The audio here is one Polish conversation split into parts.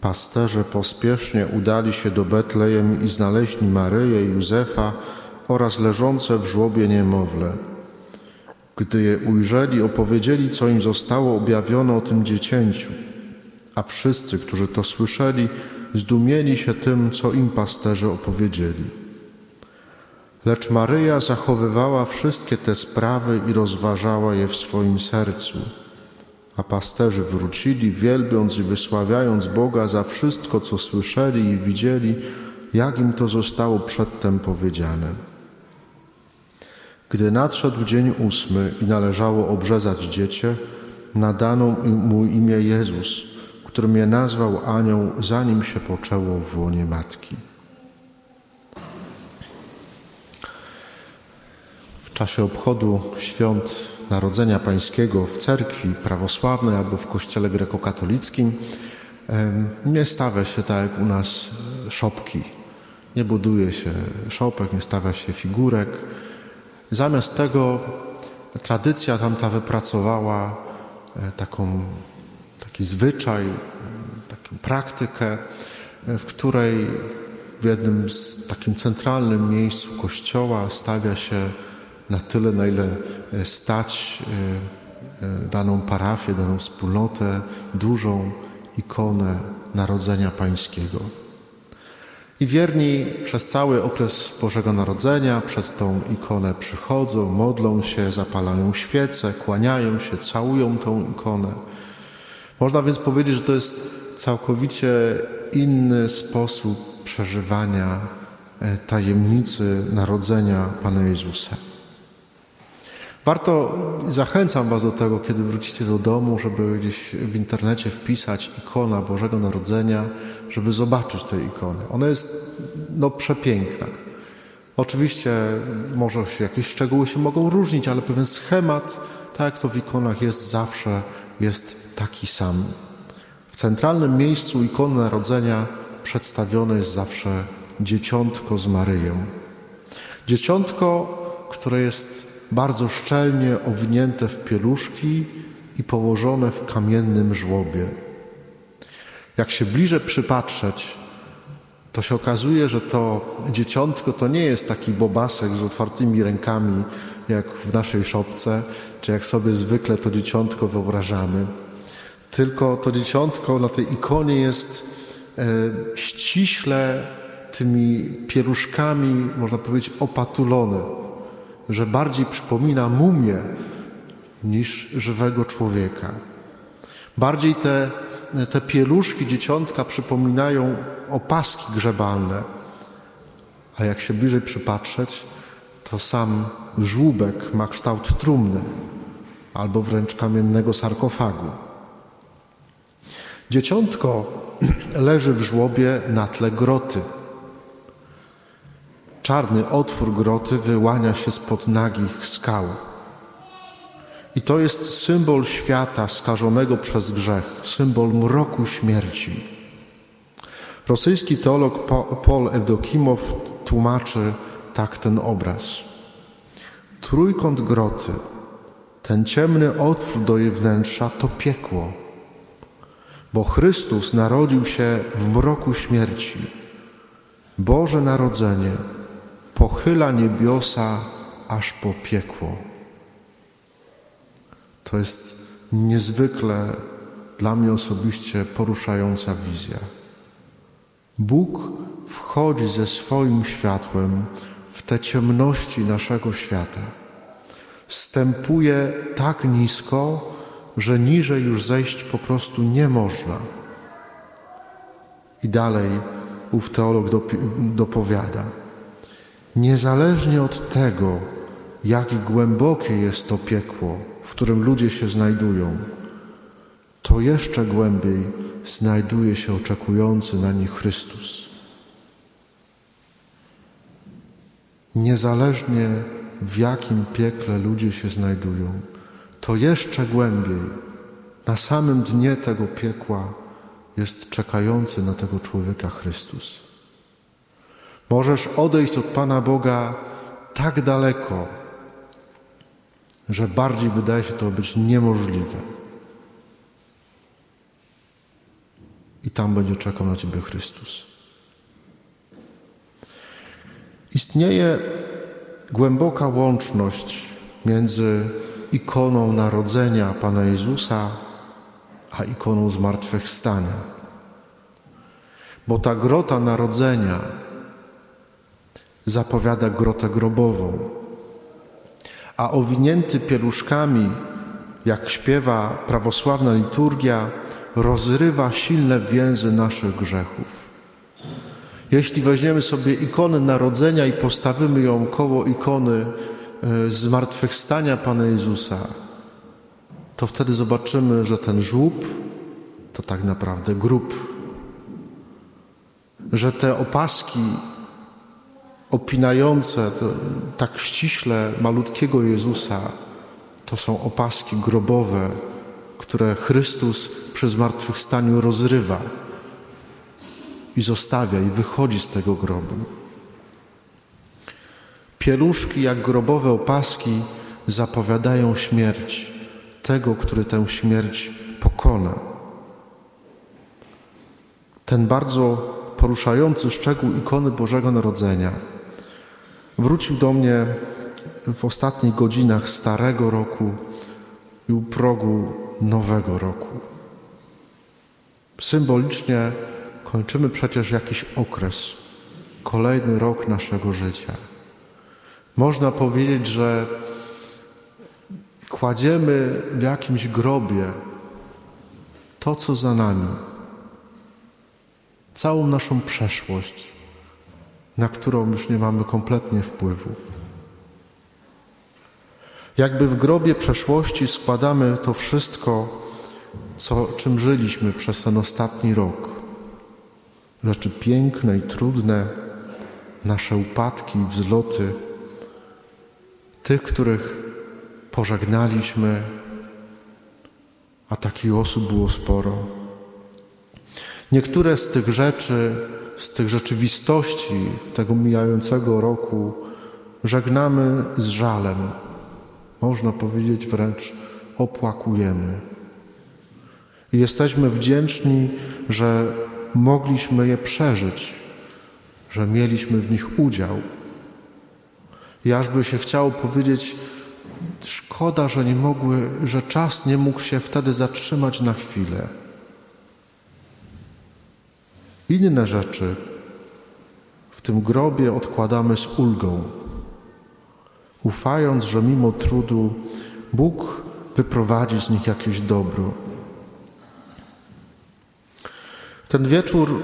Pasterze pospiesznie udali się do Betlejem i znaleźli Maryję, Józefa oraz leżące w żłobie niemowlę. Gdy je ujrzeli, opowiedzieli, co im zostało objawione o tym dziecięciu. A wszyscy, którzy to słyszeli, zdumieli się tym, co im pasterze opowiedzieli. Lecz Maryja zachowywała wszystkie te sprawy i rozważała je w swoim sercu. A pasterzy wrócili, wielbiąc i wysławiając Boga za wszystko, co słyszeli i widzieli, jak im to zostało przedtem powiedziane. Gdy nadszedł dzień ósmy i należało obrzezać dziecię, nadano mu imię Jezus, którym je nazwał anioł, zanim się poczęło w łonie matki. W czasie obchodu świąt Narodzenia Pańskiego w cerkwi prawosławnej albo w kościele grekokatolickim nie stawia się tak jak u nas szopki. Nie buduje się szopek, nie stawia się figurek. Zamiast tego tradycja tamta wypracowała e, taką, taki zwyczaj, taką praktykę, e, w której w jednym z takim centralnym miejscu kościoła stawia się na tyle, na ile e, stać daną parafię, daną wspólnotę, dużą ikonę Narodzenia Pańskiego. I wierni przez cały okres Bożego Narodzenia przed tą ikonę przychodzą, modlą się, zapalają świece, kłaniają się, całują tą ikonę. Można więc powiedzieć, że to jest całkowicie inny sposób przeżywania e, tajemnicy narodzenia Pana Jezusa. Warto, zachęcam Was do tego, kiedy wrócicie do domu, żeby gdzieś w internecie wpisać ikona Bożego Narodzenia, żeby zobaczyć tę ikonę. Ona jest no, przepiękna. Oczywiście może się jakieś szczegóły się mogą różnić, ale pewien schemat, tak jak to w ikonach jest zawsze, jest taki sam. W centralnym miejscu ikony Narodzenia przedstawione jest zawsze dzieciątko z Maryją. Dzieciątko, które jest bardzo szczelnie owinięte w pieluszki i położone w kamiennym żłobie. Jak się bliżej przypatrzeć, to się okazuje, że to dzieciątko to nie jest taki bobasek z otwartymi rękami, jak w naszej szopce, czy jak sobie zwykle to dzieciątko wyobrażamy. Tylko to dzieciątko na tej ikonie jest e, ściśle tymi pieluszkami, można powiedzieć, opatulone że bardziej przypomina mumię niż żywego człowieka. Bardziej te, te pieluszki dzieciątka przypominają opaski grzebalne, a jak się bliżej przypatrzeć, to sam żłóbek ma kształt trumny albo wręcz kamiennego sarkofagu. Dzieciątko leży w żłobie na tle groty. Czarny otwór groty wyłania się spod nagich skał. I to jest symbol świata skażonego przez grzech, symbol mroku śmierci. Rosyjski teolog Paul Ewdokimow tłumaczy tak ten obraz. Trójkąt groty, ten ciemny otwór do jej wnętrza to piekło, bo Chrystus narodził się w mroku śmierci. Boże Narodzenie pochyla niebiosa aż po piekło. To jest niezwykle dla mnie osobiście poruszająca wizja. Bóg wchodzi ze swoim światłem w te ciemności naszego świata. Stępuje tak nisko, że niżej już zejść po prostu nie można. I dalej ów teolog dopowiada. Niezależnie od tego, jak głębokie jest to piekło, w którym ludzie się znajdują, to jeszcze głębiej znajduje się oczekujący na nich Chrystus. Niezależnie w jakim piekle ludzie się znajdują, to jeszcze głębiej, na samym dnie tego piekła jest czekający na tego człowieka Chrystus. Możesz odejść od Pana Boga tak daleko, że bardziej wydaje się to być niemożliwe. i tam będzie czekał na Ciebie Chrystus. Istnieje głęboka łączność między ikoną narodzenia Pana Jezusa a ikoną zmartwychwstania. Bo ta grota narodzenia zapowiada grotę grobową, a owinięty pieluszkami, jak śpiewa prawosławna liturgia, rozrywa silne więzy naszych grzechów. Jeśli weźmiemy sobie ikonę narodzenia i postawimy ją koło ikony e, zmartwychwstania Pana Jezusa, to wtedy zobaczymy, że ten żłób to tak naprawdę grób. Że te opaski opinające tak ściśle malutkiego Jezusa to są opaski grobowe, które Chrystus przy zmartwychwstaniu rozrywa i zostawia i wychodzi z tego grobu. Pieluszki jak grobowe opaski zapowiadają śmierć tego, który tę śmierć pokona. Ten bardzo poruszający szczegół ikony Bożego Narodzenia wrócił do mnie w ostatnich godzinach Starego Roku i u progu Nowego Roku. Symbolicznie kończymy przecież jakiś okres, kolejny rok naszego życia. Można powiedzieć, że kładziemy w jakimś grobie to, co za nami, całą naszą przeszłość, na którą już nie mamy kompletnie wpływu. Jakby w grobie przeszłości składamy to wszystko, co, czym żyliśmy przez ten ostatni rok. Rzeczy piękne i trudne, nasze upadki i wzloty, tych, których pożegnaliśmy, a takich osób było sporo. Niektóre z tych rzeczy, z tych rzeczywistości tego mijającego roku żegnamy z żalem. Można powiedzieć wręcz opłakujemy. I jesteśmy wdzięczni, że mogliśmy je przeżyć, że mieliśmy w nich udział. I aż by się chciało powiedzieć, szkoda, że nie mogły, że czas nie mógł się wtedy zatrzymać na chwilę. Inne rzeczy w tym grobie odkładamy z ulgą, ufając, że mimo trudu Bóg wyprowadzi z nich jakieś dobro. Ten wieczór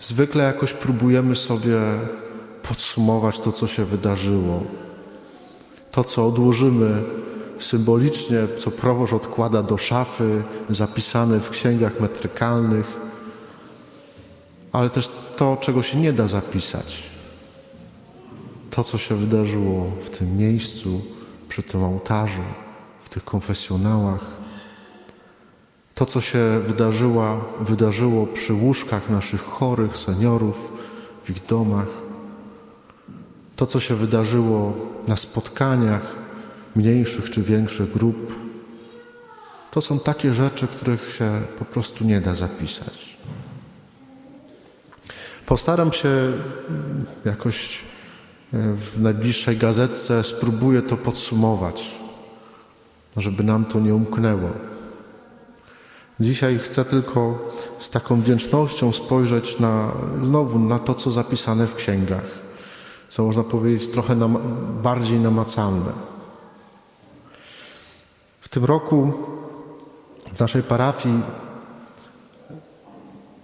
zwykle jakoś próbujemy sobie podsumować to, co się wydarzyło. To, co odłożymy symbolicznie, co proboszcz odkłada do szafy, zapisane w księgach metrykalnych, ale też to, czego się nie da zapisać. To, co się wydarzyło w tym miejscu, przy tym ołtarzu, w tych konfesjonałach. To, co się wydarzyło, wydarzyło przy łóżkach naszych chorych seniorów, w ich domach. To, co się wydarzyło na spotkaniach mniejszych czy większych grup. To są takie rzeczy, których się po prostu nie da zapisać. Postaram się jakoś e, w najbliższej gazetce, spróbuję to podsumować, żeby nam to nie umknęło. Dzisiaj chcę tylko z taką wdzięcznością spojrzeć na, znowu na to, co zapisane w księgach, co można powiedzieć trochę nam, bardziej namacalne. W tym roku w naszej parafii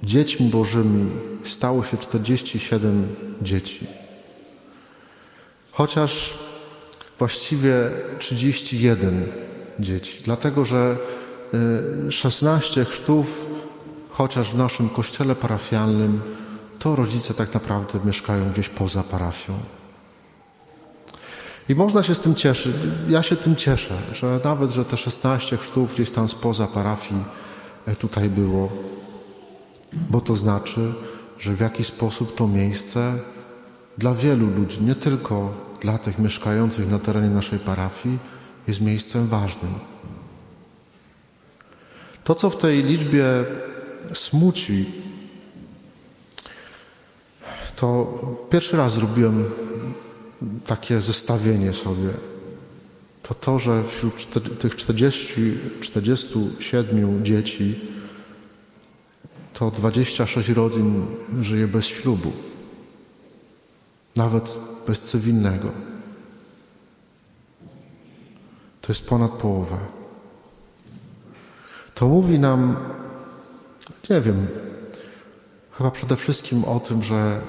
dziećmi Bożymi stało się 47 dzieci. Chociaż właściwie 31 dzieci, dlatego że 16 y, chrztów, chociaż w naszym kościele parafialnym, to rodzice tak naprawdę mieszkają gdzieś poza parafią. I można się z tym cieszyć. Ja się tym cieszę, że nawet, że te 16 chrztów gdzieś tam spoza parafii e, tutaj było, bo to znaczy, że w jakiś sposób to miejsce dla wielu ludzi, nie tylko dla tych mieszkających na terenie naszej parafii, jest miejscem ważnym. To, co w tej liczbie smuci, to pierwszy raz zrobiłem takie zestawienie sobie. To to, że wśród tych 40, 47 dzieci to 26 rodzin żyje bez ślubu, nawet bez cywilnego. To jest ponad połowa. To mówi nam, nie wiem, chyba przede wszystkim o tym, że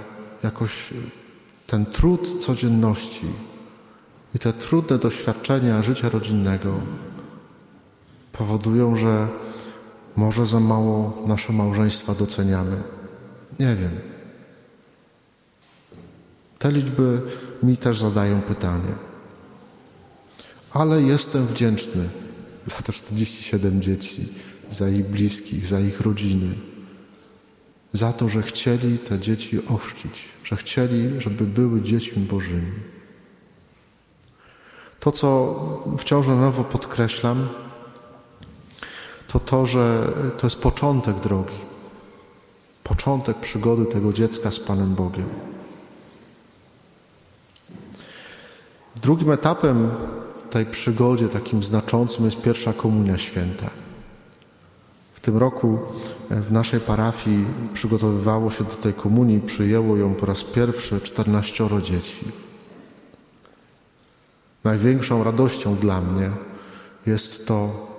jakoś ten trud codzienności i te trudne doświadczenia życia rodzinnego powodują, że może za mało nasze małżeństwa doceniamy. Nie wiem. Te liczby mi też zadają pytanie. Ale jestem wdzięczny za te 47 dzieci, za ich bliskich, za ich rodziny, za to, że chcieli te dzieci ochrzcić, że chcieli, żeby były dziećmi Bożymi. To, co wciąż na nowo podkreślam, to to, że to jest początek drogi, początek przygody tego dziecka z Panem Bogiem. Drugim etapem w tej przygodzie, takim znaczącym, jest pierwsza komunia święta. W tym roku w naszej parafii przygotowywało się do tej komunii, przyjęło ją po raz pierwszy 14 dzieci. Największą radością dla mnie jest to,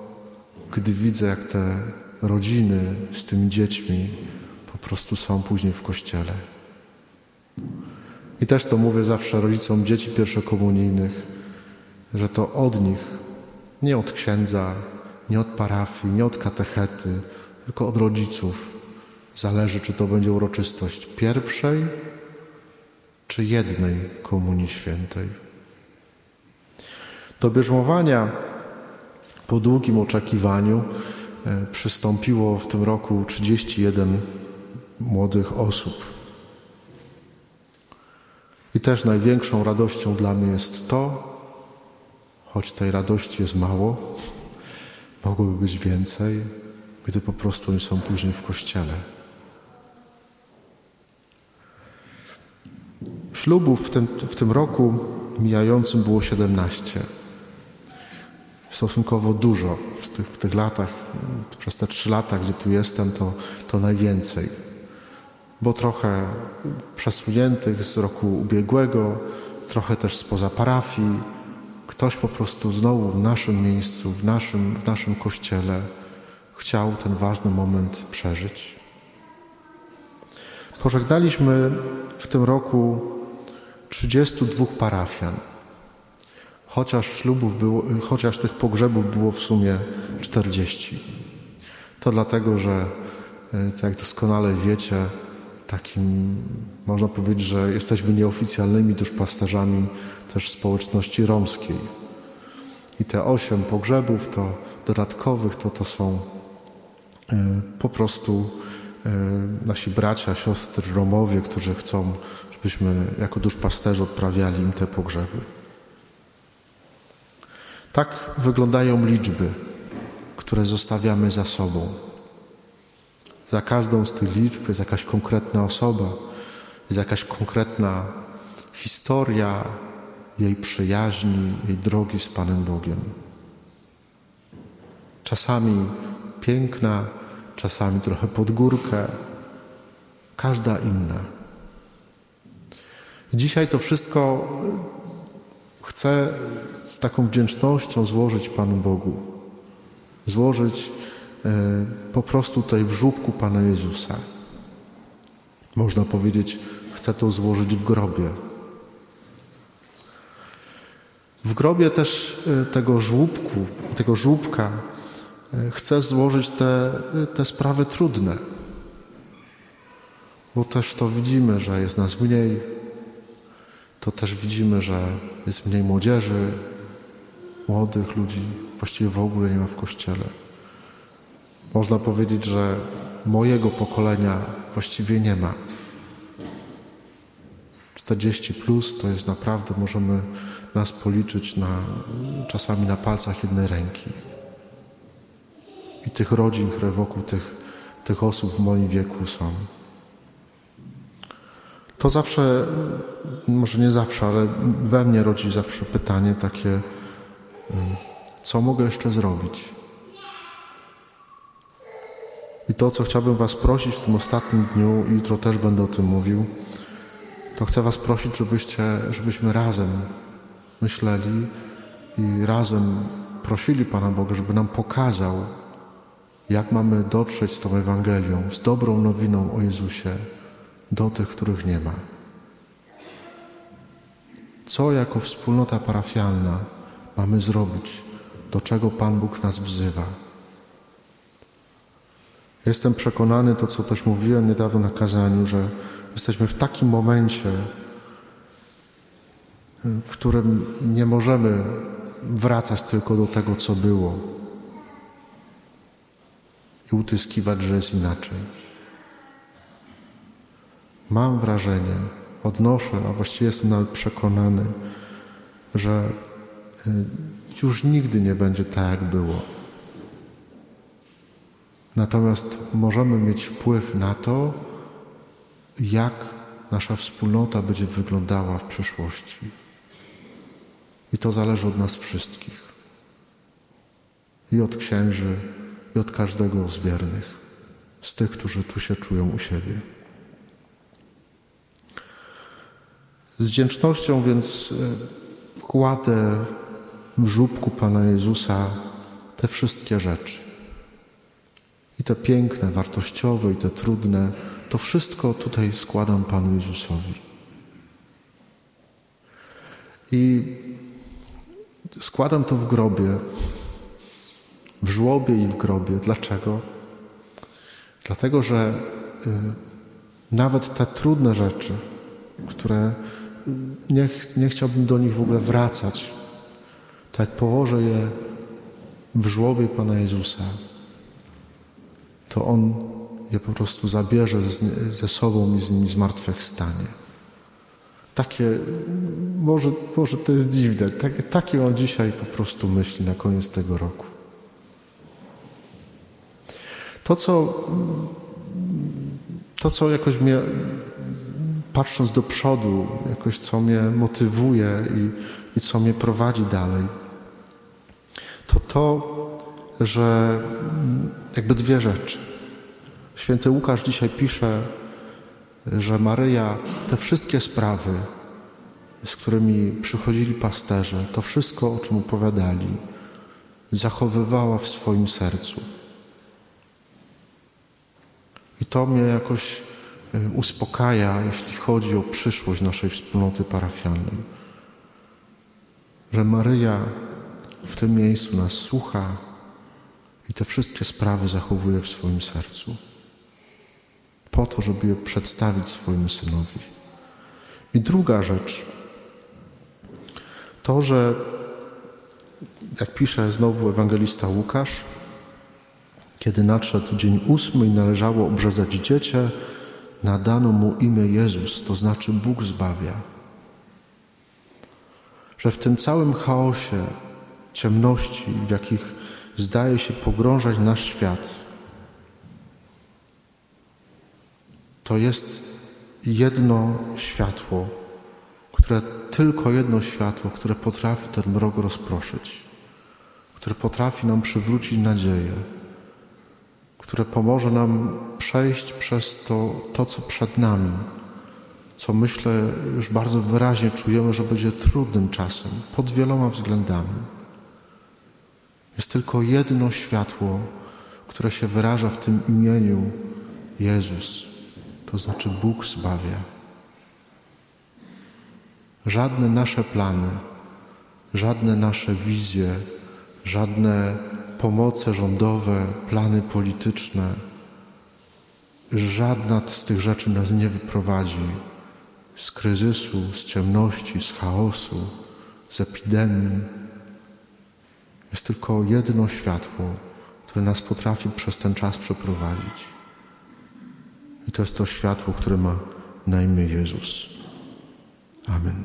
gdy widzę, jak te rodziny z tymi dziećmi po prostu są później w kościele. I też to mówię zawsze rodzicom dzieci pierwszokomunijnych, że to od nich, nie od księdza, nie od parafii, nie od katechety, tylko od rodziców zależy, czy to będzie uroczystość pierwszej, czy jednej Komunii Świętej. Do bierzmowania po długim oczekiwaniu e, przystąpiło w tym roku 31 młodych osób. I też największą radością dla mnie jest to, choć tej radości jest mało, mogłoby być więcej, gdy po prostu oni są później w kościele. Ślubów w tym, w tym roku mijającym było 17 stosunkowo dużo w tych, w tych latach, przez te trzy lata, gdzie tu jestem, to, to najwięcej. Bo trochę przesuniętych z roku ubiegłego, trochę też spoza parafii. Ktoś po prostu znowu w naszym miejscu, w naszym, w naszym kościele chciał ten ważny moment przeżyć. Pożegnaliśmy w tym roku 32 parafian chociaż ślubów było, chociaż tych pogrzebów było w sumie 40. To dlatego, że e, tak jak doskonale wiecie, takim można powiedzieć, że jesteśmy nieoficjalnymi duszpasterzami też społeczności romskiej. I te osiem pogrzebów, to dodatkowych, to to są e, po prostu e, nasi bracia, siostry, Romowie, którzy chcą, żebyśmy jako duszpasterze odprawiali im te pogrzeby. Tak wyglądają liczby, które zostawiamy za sobą. Za każdą z tych liczb jest jakaś konkretna osoba, jest jakaś konkretna historia jej przyjaźni, jej drogi z Panem Bogiem. Czasami piękna, czasami trochę pod górkę, każda inna. Dzisiaj to wszystko Chcę z taką wdzięcznością złożyć Panu Bogu, złożyć e, po prostu tutaj w żłóbku Pana Jezusa. Można powiedzieć, chcę to złożyć w grobie. W grobie też e, tego żłóbku, tego żłóbka e, chcę złożyć te, te sprawy trudne. Bo też to widzimy, że jest nas mniej, to też widzimy, że jest mniej młodzieży, młodych ludzi, właściwie w ogóle nie ma w kościele. Można powiedzieć, że mojego pokolenia właściwie nie ma. 40 plus to jest naprawdę, możemy nas policzyć na, czasami na palcach jednej ręki. i tych rodzin, które wokół tych, tych osób w moim wieku są. To zawsze, może nie zawsze, ale we mnie rodzi zawsze pytanie takie, co mogę jeszcze zrobić? I to, co chciałbym Was prosić w tym ostatnim dniu, i jutro też będę o tym mówił, to chcę Was prosić, żebyście, żebyśmy razem myśleli i razem prosili Pana Boga, żeby nam pokazał, jak mamy dotrzeć z tą Ewangelią, z dobrą nowiną o Jezusie do tych, których nie ma. Co jako wspólnota parafialna mamy zrobić, do czego Pan Bóg nas wzywa. Jestem przekonany, to co też mówiłem niedawno na kazaniu, że jesteśmy w takim momencie, w którym nie możemy wracać tylko do tego, co było i utyskiwać, że jest inaczej. Mam wrażenie, odnoszę, a właściwie jestem nawet przekonany, że y, już nigdy nie będzie tak, jak było. Natomiast możemy mieć wpływ na to, jak nasza wspólnota będzie wyglądała w przyszłości. I to zależy od nas wszystkich. I od księży, i od każdego z wiernych, z tych, którzy tu się czują u siebie. Z wdzięcznością więc e, kładę w żubku Pana Jezusa te wszystkie rzeczy. I te piękne, wartościowe, i te trudne, to wszystko tutaj składam Panu Jezusowi. I składam to w grobie, w żłobie i w grobie. Dlaczego? Dlatego, że y, nawet te trudne rzeczy, które nie, nie chciałbym do nich w ogóle wracać, tak położę je w żłobie Pana Jezusa, to On je po prostu zabierze ze sobą i z nimi zmartwychwstanie. Takie, może, może to jest dziwne, tak, takie On dzisiaj po prostu myśli na koniec tego roku. To, co, to, co jakoś mnie, patrząc do przodu, jakoś co mnie motywuje i, i co mnie prowadzi dalej, to to, że jakby dwie rzeczy. Święty Łukasz dzisiaj pisze, że Maryja te wszystkie sprawy, z którymi przychodzili pasterze, to wszystko, o czym opowiadali, zachowywała w swoim sercu. I to mnie jakoś uspokaja, jeśli chodzi o przyszłość naszej wspólnoty parafialnej. Że Maryja w tym miejscu nas słucha i te wszystkie sprawy zachowuje w swoim sercu. Po to, żeby je przedstawić swojemu synowi. I druga rzecz, to, że jak pisze znowu ewangelista Łukasz, kiedy nadszedł dzień ósmy i należało obrzezać dziecię, nadano mu imię Jezus, to znaczy Bóg zbawia. Że w tym całym chaosie, ciemności, w jakich zdaje się pogrążać nasz świat, to jest jedno światło, które tylko jedno światło, które potrafi ten mrok rozproszyć, które potrafi nam przywrócić nadzieję które pomoże nam przejść przez to, to, co przed nami, co myślę już bardzo wyraźnie czujemy, że będzie trudnym czasem pod wieloma względami. Jest tylko jedno światło, które się wyraża w tym imieniu Jezus, to znaczy Bóg zbawia. Żadne nasze plany, żadne nasze wizje, żadne pomoce rządowe, plany polityczne, żadna z tych rzeczy nas nie wyprowadzi z kryzysu, z ciemności, z chaosu, z epidemii. Jest tylko jedno światło, które nas potrafi przez ten czas przeprowadzić. I to jest to światło, które ma na imię Jezus. Amen.